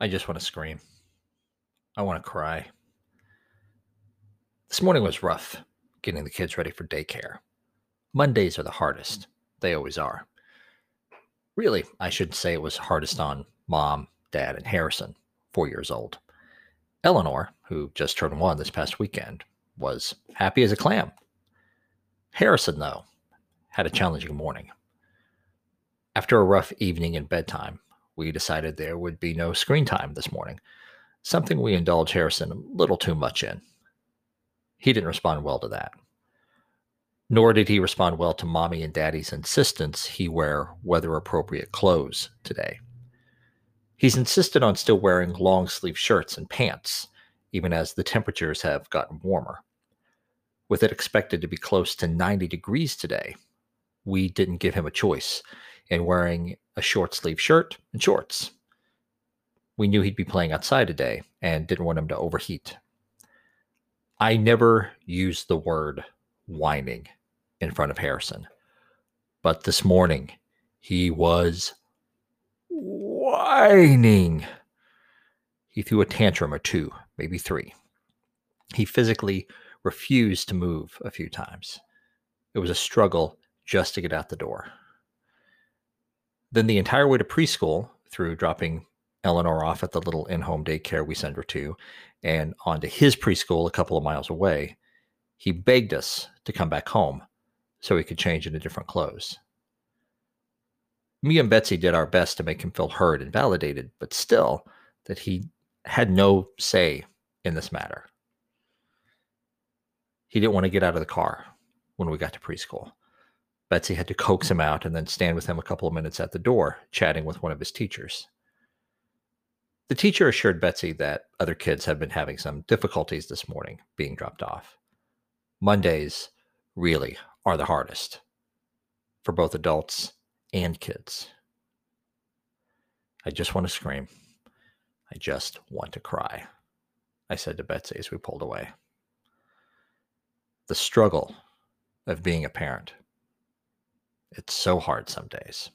I just want to scream. I want to cry. This morning was rough getting the kids ready for daycare. Mondays are the hardest. They always are. Really, I should say it was hardest on mom, dad, and Harrison, four years old. Eleanor, who just turned one this past weekend, was happy as a clam. Harrison, though, had a challenging morning. After a rough evening in bedtime, we decided there would be no screen time this morning, something we indulged Harrison a little too much in. He didn't respond well to that. Nor did he respond well to mommy and daddy's insistence he wear weather appropriate clothes today. He's insisted on still wearing long sleeve shirts and pants, even as the temperatures have gotten warmer. With it expected to be close to 90 degrees today, we didn't give him a choice in wearing a short sleeve shirt and shorts. We knew he'd be playing outside today and didn't want him to overheat. I never use the word whining in front of Harrison, but this morning he was whining. He threw a tantrum or two, maybe three. He physically refused to move a few times. It was a struggle just to get out the door. Then the entire way to preschool, through dropping Eleanor off at the little in home daycare we send her to, and onto his preschool a couple of miles away, he begged us to come back home so he could change into different clothes. Me and Betsy did our best to make him feel heard and validated, but still, that he had no say in this matter. He didn't want to get out of the car when we got to preschool. Betsy had to coax him out and then stand with him a couple of minutes at the door, chatting with one of his teachers. The teacher assured Betsy that other kids had been having some difficulties this morning being dropped off. Mondays really are the hardest for both adults and kids. I just want to scream. I just want to cry, I said to Betsy as we pulled away. The struggle of being a parent. It's so hard some days.